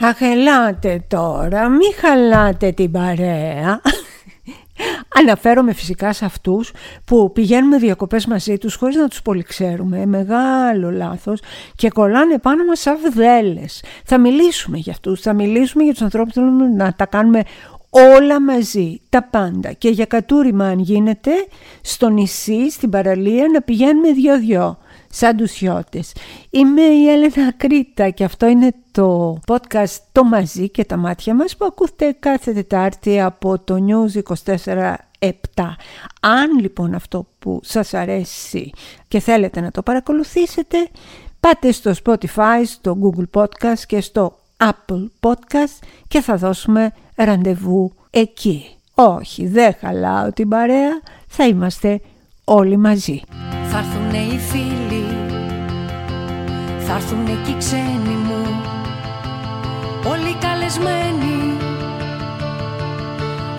Αχ, ελάτε τώρα, μη χαλάτε την παρέα. Αναφέρομαι φυσικά σε αυτούς που πηγαίνουμε διακοπές μαζί τους χωρίς να τους πολύ ξέρουμε, μεγάλο λάθος και κολλάνε πάνω μας σαν βδέλες. Θα μιλήσουμε για αυτούς, θα μιλήσουμε για τους ανθρώπους που να τα κάνουμε όλα μαζί, τα πάντα και για κατούριμα αν γίνεται στο νησί, στην παραλία να πηγαίνουμε δυο-δυο σαν τους Είμαι η Έλενα Κρήτα και αυτό είναι το podcast «Το μαζί και τα μάτια μας» που ακούτε κάθε Τετάρτη από το News 24 7. Αν λοιπόν αυτό που σας αρέσει και θέλετε να το παρακολουθήσετε, πάτε στο Spotify, στο Google Podcast και στο Apple Podcast και θα δώσουμε ραντεβού εκεί. Όχι, δεν χαλάω την παρέα, θα είμαστε όλοι μαζί. Θα έρθουν οι φίλοι, θα έρθουν και οι ξένοι μου, όλοι καλεσμένοι.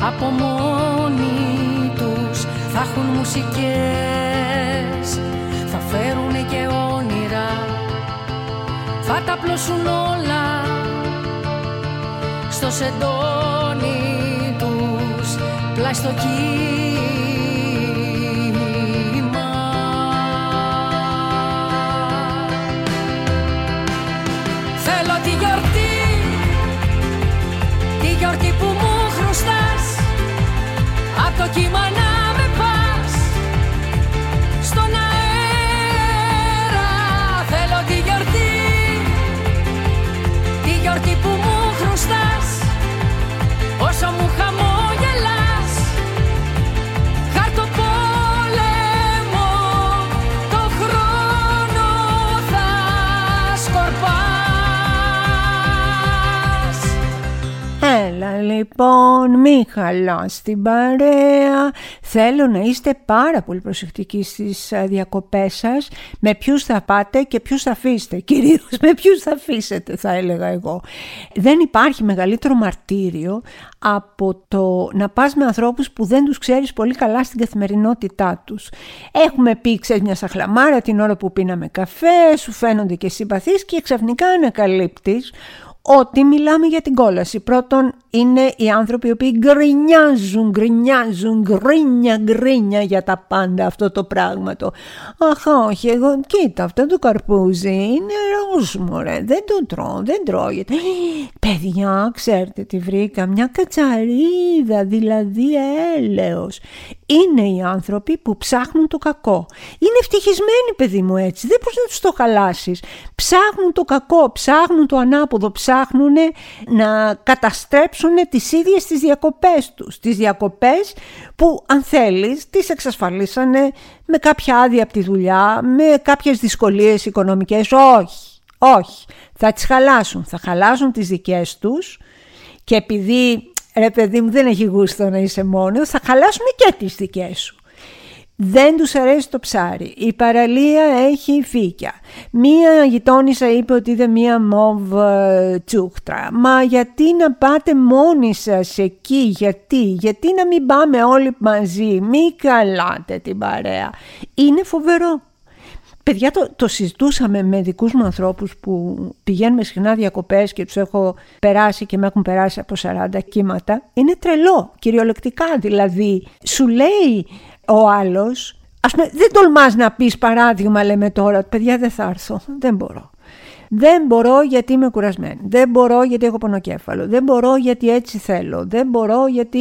Από μόνοι τους θα έχουν μουσικές. Θα φέρουν και όνειρα. Θα τα πλώσουν όλα. Στο σεντόνι τους πλαστοκύλι λοιπόν, μη χαλάς την παρέα. Θέλω να είστε πάρα πολύ προσεκτικοί στις ε, διακοπές σας. Με ποιους θα πάτε και ποιους θα αφήσετε. Κυρίως με ποιους θα αφήσετε θα έλεγα εγώ. Δεν υπάρχει μεγαλύτερο μαρτύριο από το να πας με ανθρώπους που δεν τους ξέρεις πολύ καλά στην καθημερινότητά τους. Έχουμε πει, ξέρεις, μια σαχλαμάρα την ώρα που πίναμε καφέ, σου φαίνονται και συμπαθείς και ξαφνικά ανακαλύπτεις ότι μιλάμε για την κόλαση. Πρώτον είναι οι άνθρωποι οι οποίοι γκρινιάζουν, γκρινιάζουν, γκρίνια, γκρίνια για τα πάντα αυτό το πράγμα το. Αχ, όχι, εγώ, κοίτα, αυτό το καρπούζι είναι ρόσμορε, δεν το τρώω, δεν τρώγεται. Παιδιά, ξέρετε τι βρήκα, μια κατσαρίδα, δηλαδή έλεος. Είναι οι άνθρωποι που ψάχνουν το κακό. Είναι ευτυχισμένοι, παιδί μου, έτσι, δεν μπορείς να τους το χαλάσεις. Ψάχνουν το κακό, ψάχνουν το ανάποδο, ψάχνουν να καταστρέψουν τις ίδιες τις διακοπές τους. Τις διακοπές που αν θέλεις τις εξασφαλίσανε με κάποια άδεια από τη δουλειά, με κάποιες δυσκολίες οικονομικές. Όχι, όχι. Θα τις χαλάσουν. Θα χαλάσουν τις δικές τους και επειδή ρε παιδί μου δεν έχει γούστο να είσαι μόνος, θα χαλάσουν και τις δικές σου. Δεν τους αρέσει το ψάρι. Η παραλία έχει φύκια. Μία γειτόνισσα είπε ότι είδε μία μοβ ε, τσούχτρα. Μα γιατί να πάτε μόνοι σας εκεί, γιατί, γιατί να μην πάμε όλοι μαζί, μη καλάτε την παρέα. Είναι φοβερό. Παιδιά το, το συζητούσαμε με δικούς μου ανθρώπους που πηγαίνουμε συχνά διακοπές και τους έχω περάσει και με έχουν περάσει από 40 κύματα. Είναι τρελό, κυριολεκτικά δηλαδή. Σου λέει ο άλλος, ας πούμε δεν τολμάς να πεις παράδειγμα λέμε τώρα, παιδιά δεν θα έρθω, δεν μπορώ. Δεν μπορώ γιατί είμαι κουρασμένη. Δεν μπορώ γιατί έχω πονοκέφαλο. Δεν μπορώ γιατί έτσι θέλω. Δεν μπορώ γιατί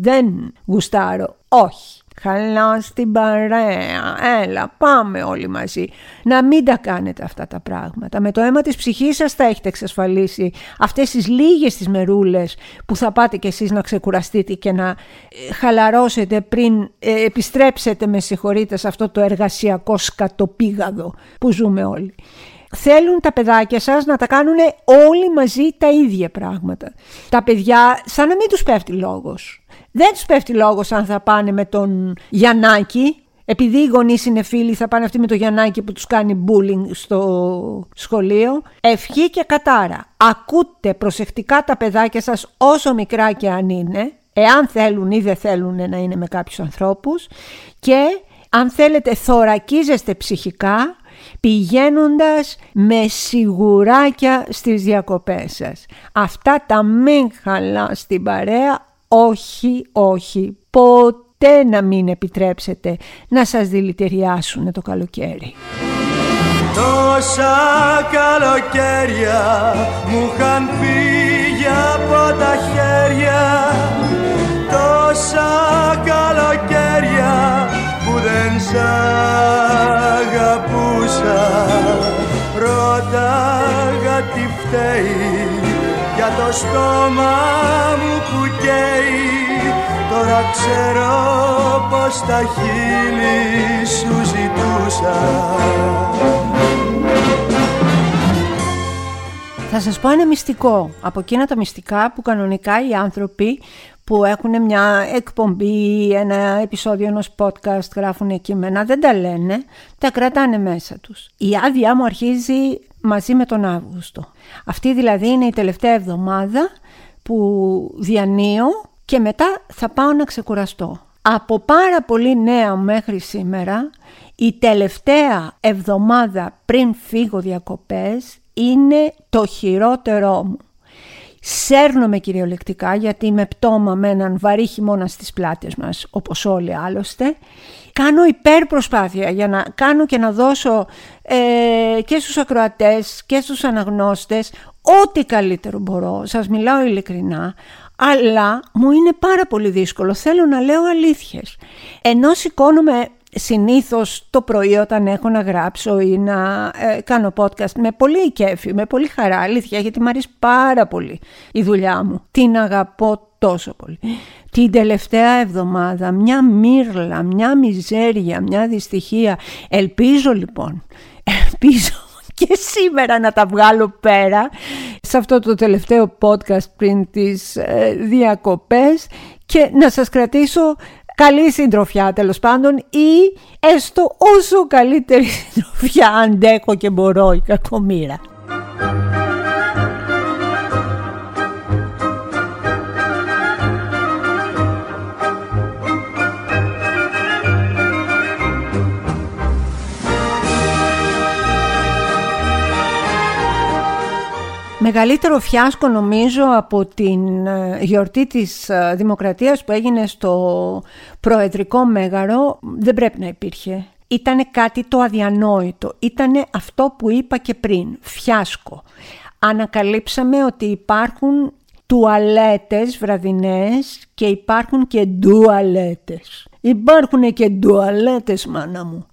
δεν γουστάρω. Όχι. Χαλά στην παρέα. Έλα, πάμε όλοι μαζί. Να μην τα κάνετε αυτά τα πράγματα. Με το αίμα της ψυχής σας θα έχετε εξασφαλίσει αυτές τις λίγες τις μερούλες που θα πάτε κι εσείς να ξεκουραστείτε και να ε, χαλαρώσετε πριν ε, επιστρέψετε με συγχωρείτε σε αυτό το εργασιακό σκατοπήγαδο που ζούμε όλοι. Θέλουν τα παιδάκια σας να τα κάνουν όλοι μαζί τα ίδια πράγματα. Τα παιδιά σαν να μην τους πέφτει λόγος. Δεν τους πέφτει λόγος αν θα πάνε με τον Γιαννάκη. Επειδή οι γονείς είναι φίλοι, θα πάνε αυτοί με τον Γιαννάκη που τους κάνει bullying στο σχολείο. Ευχή και κατάρα. Ακούτε προσεκτικά τα παιδάκια σας όσο μικρά και αν είναι, εάν θέλουν ή δεν θέλουν να είναι με κάποιους ανθρώπους και αν θέλετε θωρακίζεστε ψυχικά πηγαίνοντας με σιγουράκια στις διακοπές σας. Αυτά τα μίχαλα στην παρέα, όχι, όχι, ποτέ να μην επιτρέψετε να σας δηλητηριάσουν το καλοκαίρι. Τόσα καλοκαίρια μου είχαν φύγει από τα χέρια Τόσα καλοκαίρια που δεν σ' αγαπούσα Ρώταγα τι φταίει για το στόμα μου που καίει Τώρα ξέρω πως τα χείλη σου ζητούσα Θα σας πω ένα μυστικό από εκείνα τα μυστικά που κανονικά οι άνθρωποι που έχουν μια εκπομπή, ένα επεισόδιο ενός podcast, γράφουν κείμενα, δεν τα λένε, τα κρατάνε μέσα τους. Η άδειά μου αρχίζει μαζί με τον Αύγουστο. Αυτή δηλαδή είναι η τελευταία εβδομάδα που διανύω και μετά θα πάω να ξεκουραστώ. Από πάρα πολύ νέα μέχρι σήμερα, η τελευταία εβδομάδα πριν φύγω διακοπές είναι το χειρότερό μου. Σέρνομαι κυριολεκτικά γιατί είμαι πτώμα με έναν βαρύ χειμώνα στις πλάτες μας, όπως όλοι άλλωστε. Κάνω υπερπροσπάθεια για να κάνω και να δώσω ε, και στους ακροατές και στους αναγνώστες ό,τι καλύτερο μπορώ. Σας μιλάω ειλικρινά, αλλά μου είναι πάρα πολύ δύσκολο. Θέλω να λέω αλήθειες. Ενώ σηκώνομαι συνήθως το πρωί όταν έχω να γράψω ή να ε, κάνω podcast με πολύ κέφι, με πολύ χαρά, αλήθεια, γιατί μου αρέσει πάρα πολύ η δουλειά μου. Την αγαπώ τόσο πολύ. Την τελευταία εβδομάδα μια μύρλα, μια μιζέρια, μια δυστυχία. Ελπίζω λοιπόν, ελπίζω και σήμερα να τα βγάλω πέρα σε αυτό το τελευταίο podcast πριν τις ε, διακοπές και να σας κρατήσω καλή συντροφιά τέλος πάντων ή έστω όσο καλύτερη συντροφιά αντέχω και μπορώ η κακομήρα. Μεγαλύτερο φιάσκο νομίζω από την ε, γιορτή της ε, Δημοκρατίας που έγινε στο Προεδρικό Μέγαρο δεν πρέπει να υπήρχε. Ήτανε κάτι το αδιανόητο. Ήτανε αυτό που είπα και πριν. Φιάσκο. Ανακαλύψαμε ότι υπάρχουν τουαλέτες βραδινές και υπάρχουν και ντουαλέτες. Υπάρχουν και ντουαλέτες μάνα μου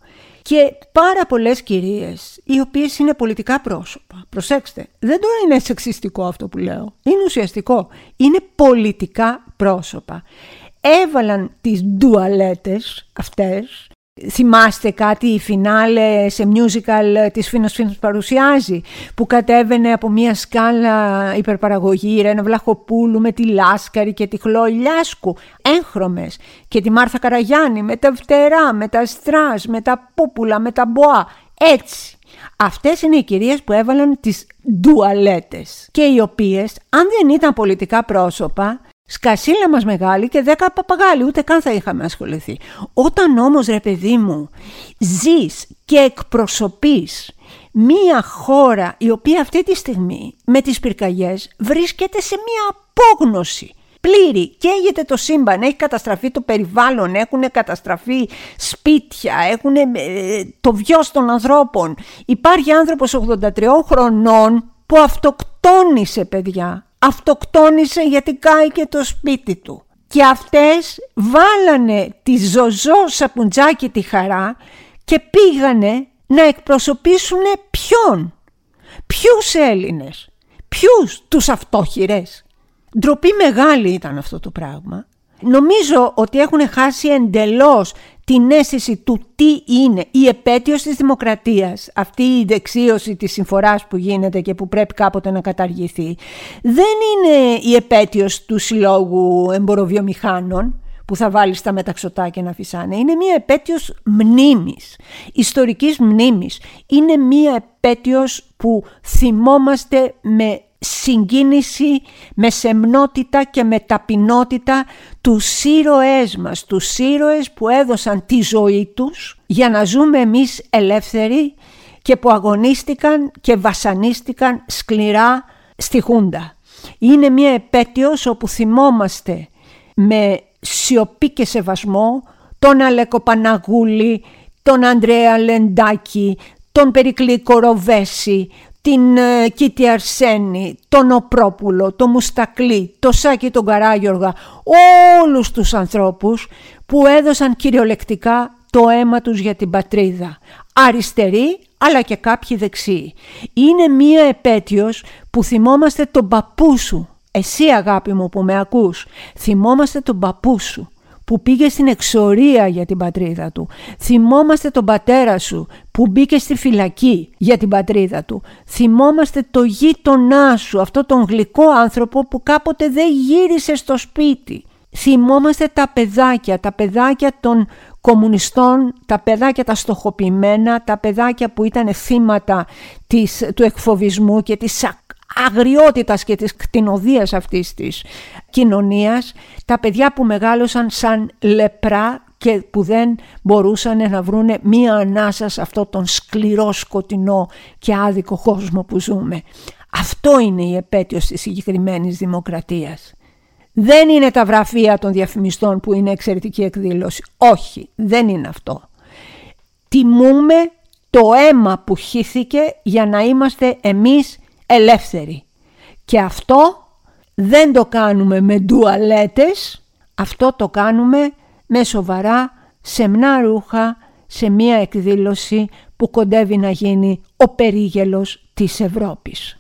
και πάρα πολλές κυρίες οι οποίες είναι πολιτικά πρόσωπα. Προσέξτε, δεν το είναι σεξιστικό αυτό που λέω. Είναι ουσιαστικό. Είναι πολιτικά πρόσωπα. Έβαλαν τις ντουαλέτες αυτές Θυμάστε κάτι η φινάλε σε musical της Φίνος Φίνος παρουσιάζει που κατέβαινε από μια σκάλα υπερπαραγωγή Ρένα Βλαχοπούλου με τη Λάσκαρη και τη Χλώη Λιάσκου έγχρωμες και τη Μάρθα Καραγιάννη με τα φτερά, με τα στρας, με τα πούπουλα, με τα μποά έτσι. Αυτές είναι οι κυρίες που έβαλαν τις ντουαλέτες και οι οποίες αν δεν ήταν πολιτικά πρόσωπα Σκασίλα μας μεγάλη και δέκα παπαγάλοι, ούτε καν θα είχαμε ασχοληθεί. Όταν όμως ρε παιδί μου ζεις και εκπροσωπείς μία χώρα η οποία αυτή τη στιγμή με τις πυρκαγιές βρίσκεται σε μία απόγνωση πλήρη. Καίγεται το σύμπαν, έχει καταστραφεί το περιβάλλον, έχουν καταστραφεί σπίτια, έχουν ε, το βιός των ανθρώπων. Υπάρχει άνθρωπος 83 χρονών που αυτοκτόνησε παιδιά αυτοκτόνησε γιατί κάηκε το σπίτι του. Και αυτές βάλανε τη ζωζό σαπουτζάκι τη χαρά και πήγανε να εκπροσωπήσουν ποιον; Ποιους Έλληνες; Ποιους τους αυτόχειρες; Ντροπή μεγάλη ήταν αυτό το πράγμα. Νομίζω ότι έχουν χάσει εντελώς την αίσθηση του τι είναι η επέτειος της δημοκρατίας, αυτή η δεξίωση της συμφοράς που γίνεται και που πρέπει κάποτε να καταργηθεί, δεν είναι η επέτειος του συλλόγου εμποροβιομηχάνων, που θα βάλει στα μεταξωτά και να φυσάνε. Είναι μια επέτειος μνήμης, ιστορικής μνήμης. Είναι μια επέτειος που θυμόμαστε με συγκίνηση, με σεμνότητα και με ταπεινότητα τους ήρωές μας, τους ήρωες που έδωσαν τη ζωή τους για να ζούμε εμείς ελεύθεροι και που αγωνίστηκαν και βασανίστηκαν σκληρά στη Χούντα. Είναι μια επέτειος όπου θυμόμαστε με σιωπή και σεβασμό τον Αλέκο Παναγούλη, τον Ανδρέα Λεντάκη, τον Περικλή Κοροβέση, την ε, Κίτη Αρσένη, τον Οπρόπουλο, τον Μουστακλή, το Σάκη τον Καράγιοργα, όλους τους ανθρώπους που έδωσαν κυριολεκτικά το αίμα τους για την πατρίδα. Αριστεροί αλλά και κάποιοι δεξιοί. Είναι μία επέτειος που θυμόμαστε τον παππού σου. Εσύ αγάπη μου που με ακούς, θυμόμαστε τον παππού σου που πήγε στην εξορία για την πατρίδα του. Θυμόμαστε τον πατέρα σου που μπήκε στη φυλακή για την πατρίδα του. Θυμόμαστε το γείτονά σου, αυτό τον γλυκό άνθρωπο που κάποτε δεν γύρισε στο σπίτι. Θυμόμαστε τα παιδάκια, τα παιδάκια των κομμουνιστών, τα παιδάκια τα στοχοποιημένα, τα παιδάκια που ήταν θύματα της, του εκφοβισμού και της αγριότητας και της κτηνοδίας αυτής της κοινωνίας, τα παιδιά που μεγάλωσαν σαν λεπρά και που δεν μπορούσαν να βρούνε μία ανάσα σε αυτό τον σκληρό, σκοτεινό και άδικο κόσμο που ζούμε. Αυτό είναι η επέτειος της συγκεκριμένης δημοκρατίας. Δεν είναι τα βραφεία των διαφημιστών που είναι εξαιρετική εκδήλωση. Όχι, δεν είναι αυτό. Τιμούμε το αίμα που χύθηκε για να είμαστε εμείς ελεύθεροι. Και αυτό δεν το κάνουμε με ντουαλέτες, αυτό το κάνουμε με σοβαρά σεμνά ρούχα σε μία εκδήλωση που κοντεύει να γίνει ο περίγελος της Ευρώπης.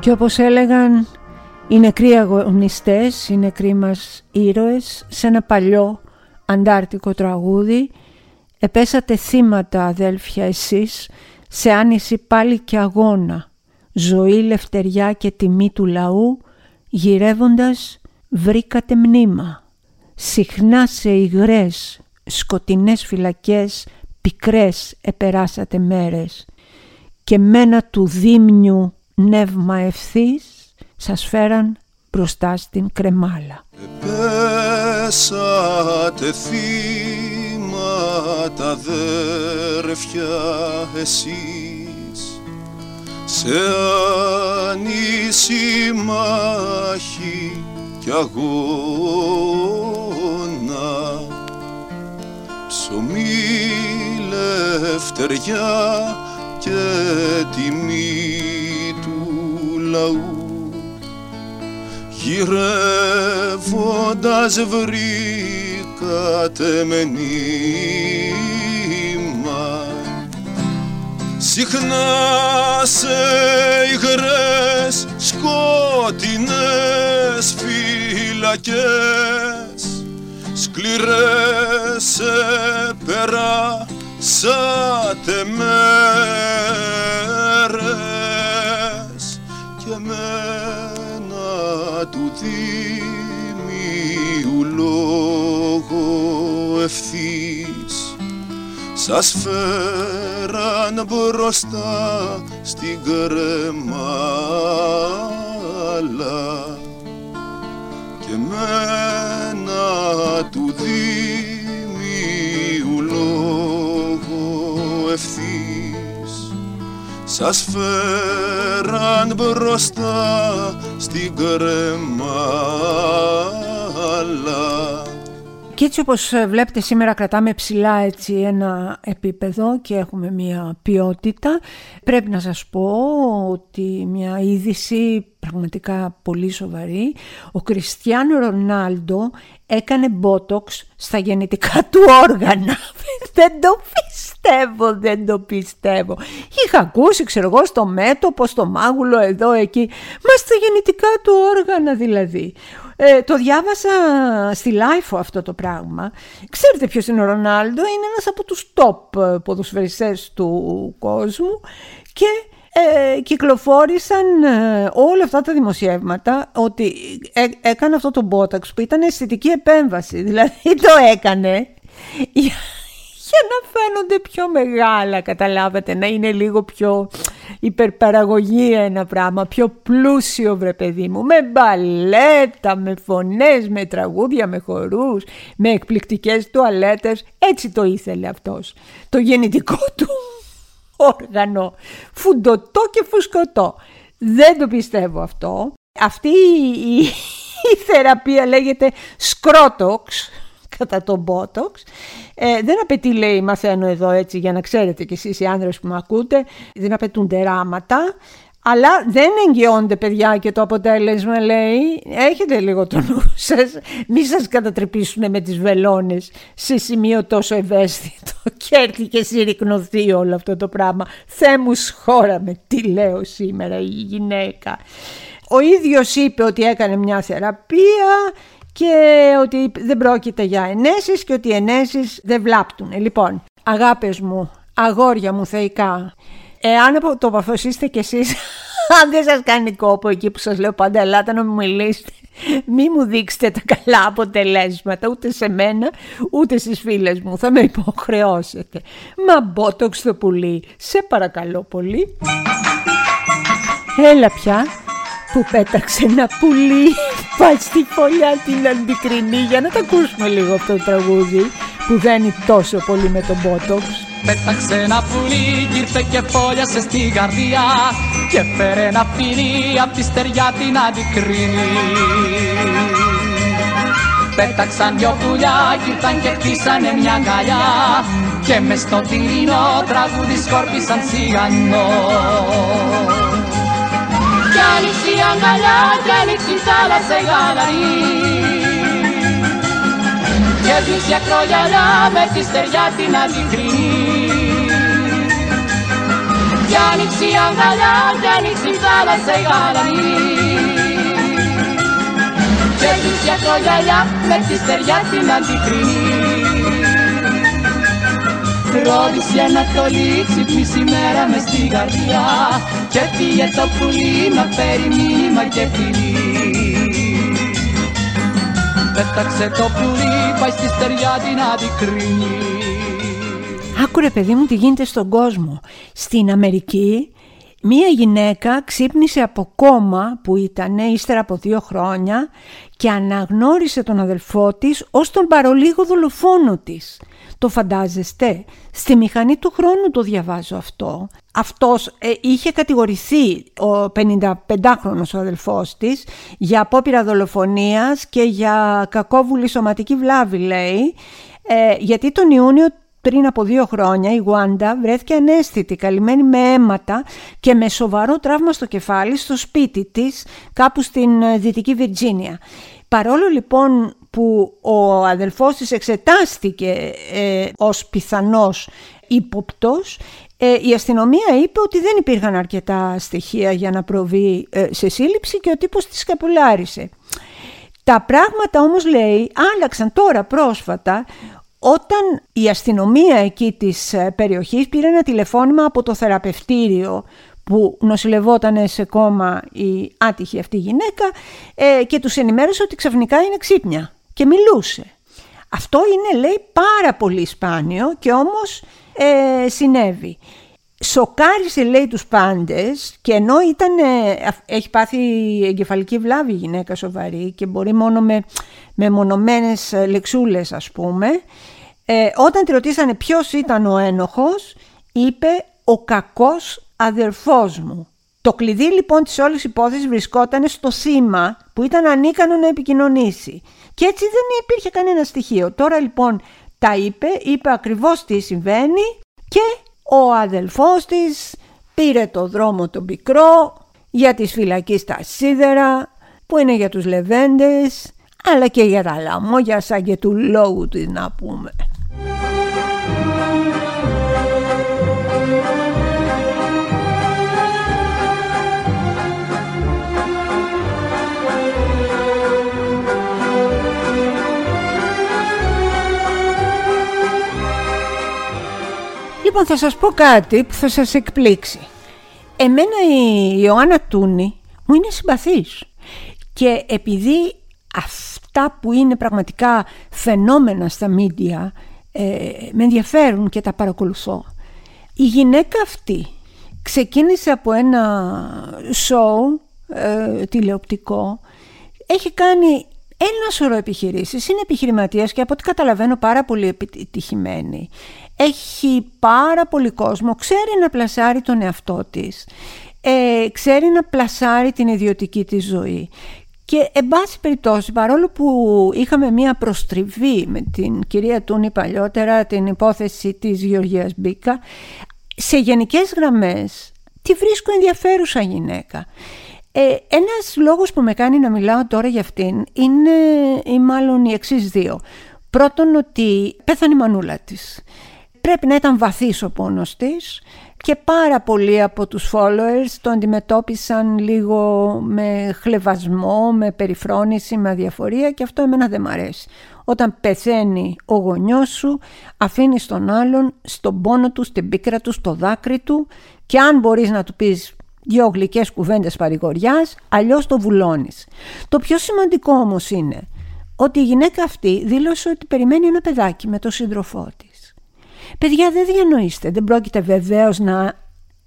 Και όπως έλεγαν οι νεκροί αγωνιστές, οι νεκροί μας ήρωες, σε ένα παλιό αντάρτικο τραγούδι, επέσατε θύματα αδέλφια εσείς, σε άνηση πάλι και αγώνα, ζωή, λευτεριά και τιμή του λαού, γυρεύοντας βρήκατε μνήμα. Συχνά σε υγρές, σκοτεινές φυλακές, πικρές επεράσατε μέρες και μένα του δίμνιου νεύμα ευθύς σας φέραν μπροστά στην κρεμάλα. Πέσατε θύματα αδέρφια εσείς. Σε ανήσι μάχη κι αγώνα. Ψωμί λευτεριά και τιμή λαού. Γυρεύοντας βρήκατε με νήμα. Συχνά σε υγρές σκότεινες φυλακές. Σκληρές σε περάσατε μέρες και μένα του Δήμιου λόγο ευθύς. Σας φέραν μπροστά στην κρεμάλα και μένα του Δήμιου λόγο ευθύς. Σας φέραν έτσι όπως ε, βλέπετε σήμερα κρατάμε ψηλά έτσι ένα επίπεδο και έχουμε μια ποιότητα. Πρέπει να σας πω ότι μια είδηση πραγματικά πολύ σοβαρή. Ο Κριστιανό Ρονάλντο έκανε μπότοξ στα γεννητικά του όργανα. δεν το πιστεύω, δεν το πιστεύω. Είχα ακούσει, ξέρω εγώ, στο μέτωπο, στο μάγουλο, εδώ, εκεί. Μα στα γεννητικά του όργανα δηλαδή. Ε, το διάβασα στη LiFO αυτό το πράγμα. Ξέρετε ποιος είναι ο Ρονάλντο, είναι ένας από τους top ε, ποδοσφαιριστές του κόσμου και ε, κυκλοφόρησαν ε, όλα αυτά τα δημοσιεύματα ότι ε, έκανε αυτό το Botox που ήταν αισθητική επέμβαση. Δηλαδή το έκανε για, για να φαίνονται πιο μεγάλα, καταλάβατε, να είναι λίγο πιο υπερπαραγωγή ένα πράγμα, πιο πλούσιο βρε παιδί μου, με μπαλέτα, με φωνές, με τραγούδια, με χορούς, με εκπληκτικές τουαλέτες, έτσι το ήθελε αυτός, το γεννητικό του όργανο, φουντοτό και φουσκωτό. Δεν το πιστεύω αυτό. Αυτή η, η θεραπεία λέγεται σκρότοξ κατά τον Botox. Ε, δεν απαιτεί, λέει, μαθαίνω εδώ έτσι για να ξέρετε κι εσείς οι άνδρες που με ακούτε, δεν απαιτούν τεράματα, αλλά δεν εγγυώνται παιδιά και το αποτέλεσμα λέει έχετε λίγο το νου σας μη σας κατατρεπήσουν με τις βελόνες σε σημείο τόσο ευαίσθητο. Και έρθει και συρρυκνωθεί όλο αυτό το πράγμα. Θεέ μου σχώρα με τι λέω σήμερα η γυναίκα. Ο ίδιος είπε ότι έκανε μια θεραπεία και ότι δεν πρόκειται για ενέσεις και ότι οι ενέσεις δεν βλάπτουν. Λοιπόν, αγάπες μου, αγόρια μου θεϊκά, εάν το αποφασίσετε κι εσείς, αν δεν σας κάνει κόπο εκεί που σας λέω πάντα ελάτε να μου μιλήσετε, μη μου δείξετε τα καλά αποτελέσματα ούτε σε μένα ούτε στις φίλες μου, θα με υποχρεώσετε. Μα μπότοξ το πουλί, σε παρακαλώ πολύ. Έλα πια, που πέταξε ένα πουλί πάει στη φωλιά την αντικρινή για να τα ακούσουμε λίγο αυτό το τραγούδι που δένει τόσο πολύ με τον Μπότοξ. Πέταξε ένα πουλί κι ήρθε και φόλιασε στη καρδιά και φέρε ένα φιλί απ' τη στεριά την αντικρίνη. Πέταξαν δυο πουλιά κι ήρθαν και χτίσανε μια αγκαλιά και μες στο τυρινό τραγούδι σκόρπισαν σιγανό. Κι άνοιξε η αγκαλιά κι άνοιξε η θάλασσα η γαλαρή και σβήσει ακρογιαλιά με τη στεριά την αντικρίνη κι άνοιξε η αγκαλιά κι άνοιξε η θάλασσα η γαλαρή και σβήσει ακρογιαλιά με τη στεριά την αντικρίνη Ρώτησε Ανατολή, ξυπνήσει μέρα μες στην καρδιά και πήγε το πουλί να φέρει μήνυμα και φιλί. Πέταξε το πουλί, πάει στη στεριά την αντικρίνη. Άκουρε παιδί μου τι γίνεται στον κόσμο. Στην Αμερική μία γυναίκα ξύπνησε από κόμμα που ήταν ύστερα από δύο χρόνια και αναγνώρισε τον αδελφό της ως τον παρολίγο δολοφόνο της. Το φαντάζεστε; Στη μηχανή του χρόνου το διαβάζω αυτό. Αυτός ε, είχε κατηγορηθεί ο 55χρονος ο αδελφός της για απόπειρα δολοφονίας και για κακόβουλη σωματική βλάβη λέει ε, γιατί τον Ιούνιο πριν από δύο χρόνια η Γουάντα βρέθηκε ανέστητη, καλυμμένη με αίματα και με σοβαρό τραύμα στο κεφάλι στο σπίτι της κάπου στην ε, Δυτική Βιρτζίνια. Παρόλο λοιπόν που ο αδελφός της εξετάστηκε ε, ως πιθανός ύποπτος, ε, η αστυνομία είπε ότι δεν υπήρχαν αρκετά στοιχεία για να προβεί ε, σε σύλληψη και ο τύπος της καπουλάρισε. Τα πράγματα όμως λέει άλλαξαν τώρα πρόσφατα όταν η αστυνομία εκεί της ε, περιοχής πήρε ένα τηλεφώνημα από το θεραπευτήριο που νοσηλευόταν σε κόμμα η άτυχη αυτή γυναίκα ε, και τους ενημέρωσε ότι ξαφνικά είναι ξύπνια και μιλούσε. Αυτό είναι λέει πάρα πολύ σπάνιο και όμως ε, συνέβη. Σοκάρισε λέει τους πάντες και ενώ ήταν, έχει πάθει εγκεφαλική βλάβη η γυναίκα σοβαρή και μπορεί μόνο με, με μονομένες λεξούλες ας πούμε ε, όταν τη ρωτήσανε ποιος ήταν ο ένοχος είπε ο κακός αδερφός μου. Το κλειδί λοιπόν της όλης υπόθεσης βρισκόταν στο θύμα που ήταν ανίκανο να επικοινωνήσει. Και έτσι δεν υπήρχε κανένα στοιχείο. Τώρα λοιπόν τα είπε, είπε ακριβώς τι συμβαίνει και ο αδελφός της πήρε το δρόμο το πικρό για τις φυλακή στα σίδερα που είναι για τους λεβέντες αλλά και για τα λαμόγια σαν και του λόγου της να πούμε. Λοιπόν θα σας πω κάτι που θα σας εκπλήξει. Εμένα η Ιωάννα Τούνη μου είναι συμπαθής και επειδή αυτά που είναι πραγματικά φαινόμενα στα μίντια ε, με ενδιαφέρουν και τα παρακολουθώ. Η γυναίκα αυτή ξεκίνησε από ένα show ε, τηλεοπτικό, έχει κάνει ένα σωρό επιχειρήσεις, είναι επιχειρηματίας και από ό,τι καταλαβαίνω πάρα πολύ επιτυχημένη. Έχει πάρα πολύ κόσμο, ξέρει να πλασάρει τον εαυτό της, ε, ξέρει να πλασάρει την ιδιωτική της ζωή. Και εν πάση περιπτώσει, παρόλο που είχαμε μία προστριβή με την κυρία Τούνη παλιότερα, την υπόθεση της Γεωργίας Μπίκα, σε γενικές γραμμές τη βρίσκω ενδιαφέρουσα γυναίκα. Ε, ένας λόγος που με κάνει να μιλάω τώρα για αυτήν είναι ή μάλλον οι εξής δύο. Πρώτον ότι πέθανε η μανούλα της. Πρέπει να ήταν βαθύς ο πόνος της και πάρα πολλοί από τους followers το αντιμετώπισαν λίγο με χλεβασμό, με περιφρόνηση, με αδιαφορία και αυτό εμένα δεν μ' αρέσει. Όταν πεθαίνει ο γονιός σου, αφήνεις τον άλλον στον πόνο του, στην πίκρα του, στο δάκρυ του και αν μπορείς να του πεις δύο γλυκές κουβέντες παρηγοριάς, αλλιώς το βουλώνεις. Το πιο σημαντικό όμως είναι ότι η γυναίκα αυτή δήλωσε ότι περιμένει ένα παιδάκι με τον σύντροφό της. Παιδιά δεν διανοείστε, δεν πρόκειται βεβαίως να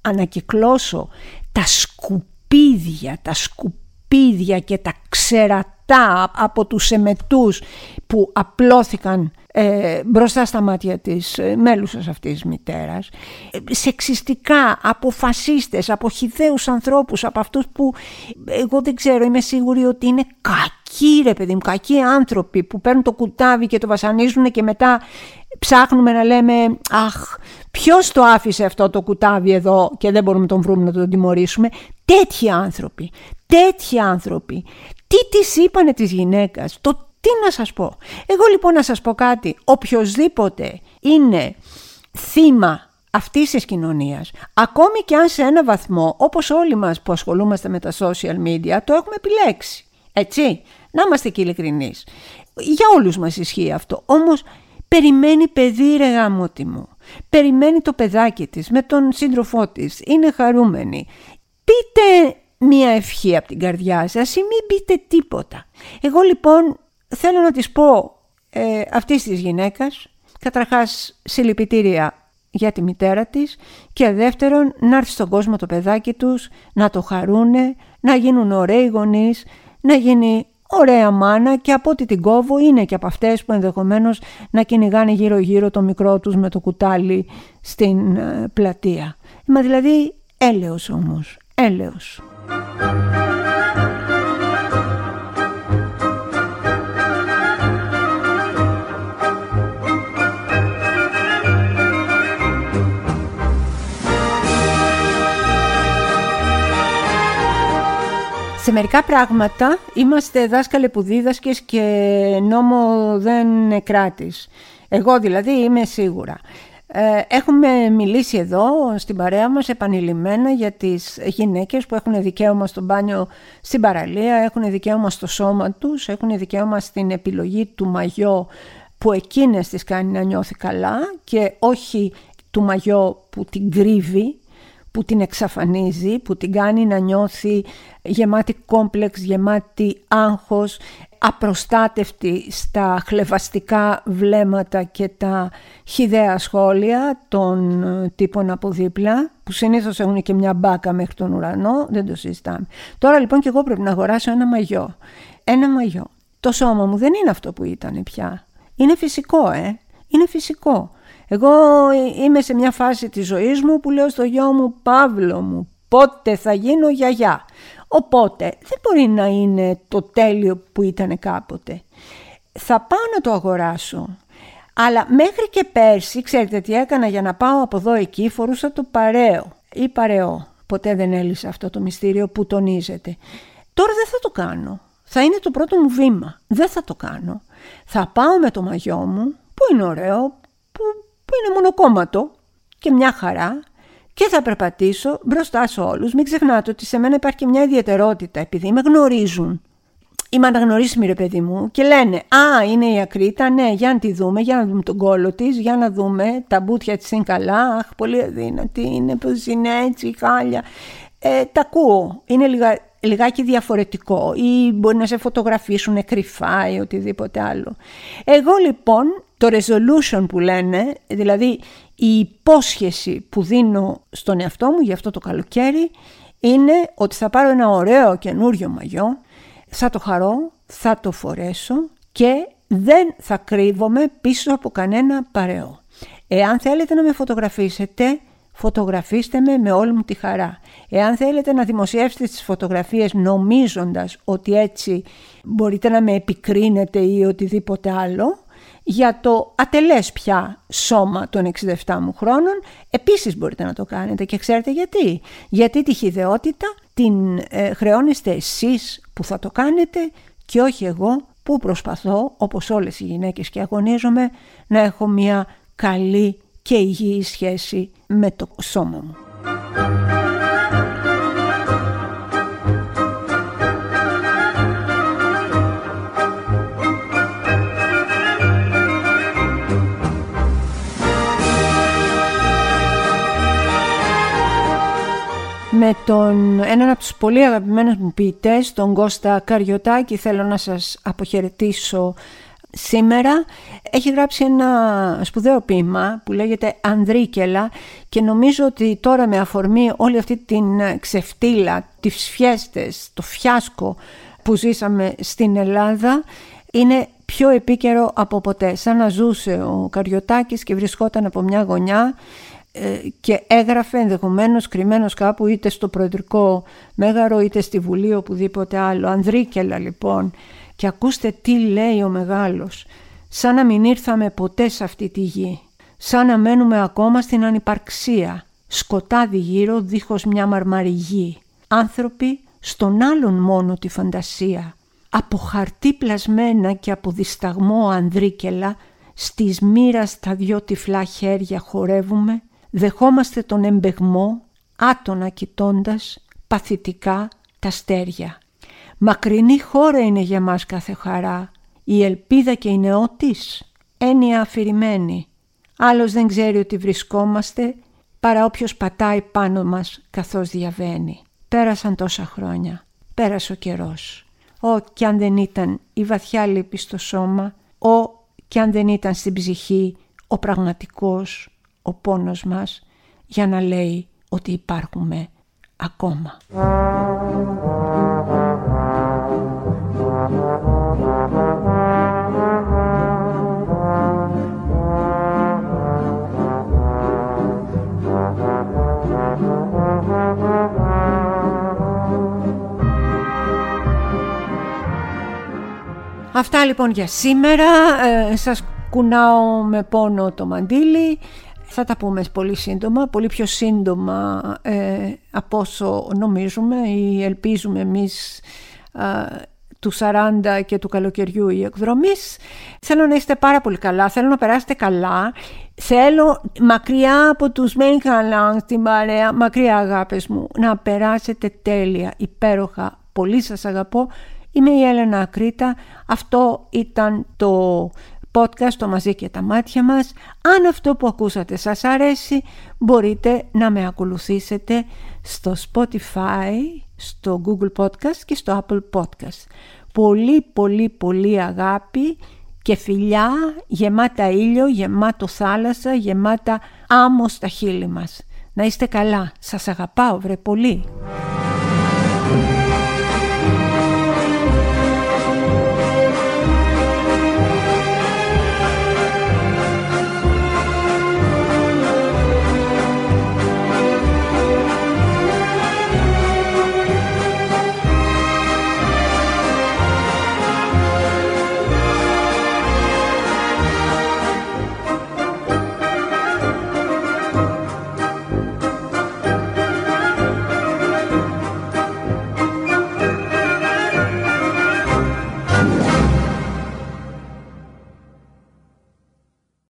ανακυκλώσω τα σκουπίδια, τα σκουπίδια και τα ξερατά από τους εμετούς που απλώθηκαν ε, μπροστά στα μάτια της ε, μέλουσας αυτής της μητέρας. Ε, σεξιστικά από φασίστες, από χιδαίους ανθρώπους από αυτούς που εγώ δεν ξέρω είμαι σίγουρη ότι είναι κακοί ρε παιδί μου, κακοί άνθρωποι που παίρνουν το κουτάβι και το βασανίζουν και μετά ψάχνουμε να λέμε αχ ποιος το άφησε αυτό το κουτάβι εδώ και δεν μπορούμε να τον βρούμε να τον τιμωρήσουμε τέτοιοι άνθρωποι, τέτοιοι άνθρωποι τι της είπανε της γυναίκας, το τι να σας πω. Εγώ λοιπόν να σας πω κάτι. Οποιοςδήποτε είναι θύμα αυτής της κοινωνίας, ακόμη και αν σε ένα βαθμό, όπως όλοι μας που ασχολούμαστε με τα social media, το έχουμε επιλέξει. Έτσι, να είμαστε και ειλικρινείς. Για όλους μας ισχύει αυτό. Όμως περιμένει παιδί ρε γάμοτι μου. Περιμένει το παιδάκι της με τον σύντροφό της. Είναι χαρούμενη. Πείτε μία ευχή από την καρδιά σας ή μην πείτε τίποτα. Εγώ λοιπόν θέλω να της πω ε, αυτής της γυναίκας, καταρχάς συλληπιτήρια για τη μητέρα της και δεύτερον να έρθει στον κόσμο το παιδάκι τους, να το χαρούνε, να γίνουν ωραίοι γονείς, να γίνει ωραία μάνα και από ό,τι την κόβω είναι και από αυτές που ενδεχομένως να κυνηγάνε γύρω γύρω το μικρό τους με το κουτάλι στην ε, πλατεία. Μα δηλαδή έλεος όμως, έλεος. Σε μερικά πράγματα είμαστε δάσκαλε που δίδασκες και νόμο δεν κράτης. Εγώ δηλαδή είμαι σίγουρα. Ε, έχουμε μιλήσει εδώ στην παρέα μας επανειλημμένα για τις γυναίκες που έχουν δικαίωμα στο μπάνιο στην παραλία, έχουν δικαίωμα στο σώμα τους, έχουν δικαίωμα στην επιλογή του μαγιό που εκείνες τις κάνει να νιώθει καλά και όχι του μαγιό που την κρύβει που την εξαφανίζει, που την κάνει να νιώθει γεμάτη κόμπλεξ, γεμάτη άγχος, απροστάτευτη στα χλεβαστικά βλέμματα και τα χιδαία σχόλια των τύπων από δίπλα, που συνήθως έχουν και μια μπάκα μέχρι τον ουρανό, δεν το συζητάμε. Τώρα λοιπόν και εγώ πρέπει να αγοράσω ένα μαγιό. Ένα μαγιό. Το σώμα μου δεν είναι αυτό που ήταν πια. Είναι φυσικό, ε. Είναι φυσικό. Εγώ είμαι σε μια φάση της ζωής μου που λέω στο γιο μου Παύλο μου πότε θα γίνω γιαγιά. Οπότε δεν μπορεί να είναι το τέλειο που ήταν κάποτε. Θα πάω να το αγοράσω. Αλλά μέχρι και πέρσι, ξέρετε τι έκανα για να πάω από εδώ εκεί, φορούσα το παρέο ή παρεό. Ποτέ δεν έλυσα αυτό το μυστήριο που τονίζεται. Τώρα δεν θα το κάνω. Θα είναι το πρώτο μου βήμα. Δεν θα το κάνω. Θα πάω με το μαγιό μου, που είναι ωραίο, που που είναι μονοκόμματο και μια χαρά και θα περπατήσω μπροστά σε όλους. Μην ξεχνάτε ότι σε μένα υπάρχει και μια ιδιαιτερότητα επειδή με γνωρίζουν. Είμαι αναγνωρίσιμη ρε παιδί μου και λένε «Α, είναι η Ακρίτα, ναι, για να τη δούμε, για να δούμε τον κόλο της, για να δούμε τα μπούτια της είναι καλά, αχ, πολύ αδύνατη είναι, πως είναι έτσι, χάλια». Ε, τα ακούω, είναι λίγα λιγάκι διαφορετικό ή μπορεί να σε φωτογραφίσουν κρυφά ή οτιδήποτε άλλο. Εγώ λοιπόν το resolution που λένε, δηλαδή η υπόσχεση που δίνω στον εαυτό μου για αυτό το καλοκαίρι είναι ότι θα πάρω ένα ωραίο καινούριο μαγιό, θα το χαρώ, θα το φορέσω και δεν θα κρύβομαι πίσω από κανένα παρεό. Εάν θέλετε να με φωτογραφίσετε, φωτογραφίστε με με όλη μου τη χαρά. Εάν θέλετε να δημοσιεύσετε τις φωτογραφίες νομίζοντας ότι έτσι μπορείτε να με επικρίνετε ή οτιδήποτε άλλο, για το ατελές πια σώμα των 67 μου χρόνων, επίσης μπορείτε να το κάνετε και ξέρετε γιατί; Γιατί τη χειδεότητα την ε, χρεώνεστε εσείς που θα το κάνετε και όχι εγώ που προσπαθώ, όπως όλες οι γυναίκες και αγωνίζομαι, να έχω μια καλή και υγιή σχέση με το σώμα μου. με τον έναν από τους πολύ αγαπημένους μου ποιητές, τον Κώστα Καριωτάκη, θέλω να σας αποχαιρετήσω σήμερα. Έχει γράψει ένα σπουδαίο ποίημα που λέγεται «Ανδρίκελα» και νομίζω ότι τώρα με αφορμή όλη αυτή την ξεφτύλα, τις φιέστες, το φιάσκο που ζήσαμε στην Ελλάδα, είναι πιο επίκαιρο από ποτέ. Σαν να ζούσε ο Καριωτάκης και βρισκόταν από μια γωνιά ε, και έγραφε ενδεχομένως κρυμμένος κάπου είτε στο Προεδρικό Μέγαρο είτε στη Βουλή οπουδήποτε άλλο. Ανδρίκελα λοιπόν και ακούστε τι λέει ο μεγάλος. Σαν να μην ήρθαμε ποτέ σε αυτή τη γη. Σαν να μένουμε ακόμα στην ανυπαρξία. Σκοτάδι γύρω δίχως μια μαρμαριγή. Άνθρωποι στον άλλον μόνο τη φαντασία. Από χαρτί πλασμένα και από δισταγμό ανδρίκελα στις μοίρας στα δυο τυφλά χέρια χορεύουμε δεχόμαστε τον εμπεγμό, άτονα κοιτώντας παθητικά τα στέρια. Μακρινή χώρα είναι για μας κάθε χαρά, η ελπίδα και η νεότης, έννοια αφηρημένη. Άλλος δεν ξέρει ότι βρισκόμαστε, παρά όποιος πατάει πάνω μας καθώς διαβαίνει. Πέρασαν τόσα χρόνια, πέρασε ο καιρός. Ω κι αν δεν ήταν η βαθιά λύπη στο σώμα, ο κι αν δεν ήταν στην ψυχή ο πραγματικός, ο πόνος μας για να λέει ότι υπάρχουμε ακόμα. Αυτά λοιπόν για σήμερα. Ε, σας κουνάω με πόνο το μαντίλι. Θα τα πούμε πολύ σύντομα, πολύ πιο σύντομα ε, από όσο νομίζουμε ή ελπίζουμε εμείς του 40 και του καλοκαιριού η εκδρομής. Θέλω να είστε πάρα πολύ καλά, θέλω να περάσετε καλά. Θέλω μακριά από τους Μέγαλαν στην παρέα, μακριά αγάπες μου, να περάσετε τέλεια, υπέροχα. Πολύ σας αγαπώ. Είμαι η Έλενα Ακρίτα. Αυτό ήταν το podcast το μαζί και τα μάτια μας. Αν αυτό που ακούσατε σας αρέσει μπορείτε να με ακολουθήσετε στο Spotify, στο Google Podcast και στο Apple Podcast. Πολύ πολύ πολύ αγάπη και φιλιά γεμάτα ήλιο, γεμάτο θάλασσα, γεμάτα άμμο στα χείλη μας. Να είστε καλά. Σας αγαπάω βρε πολύ.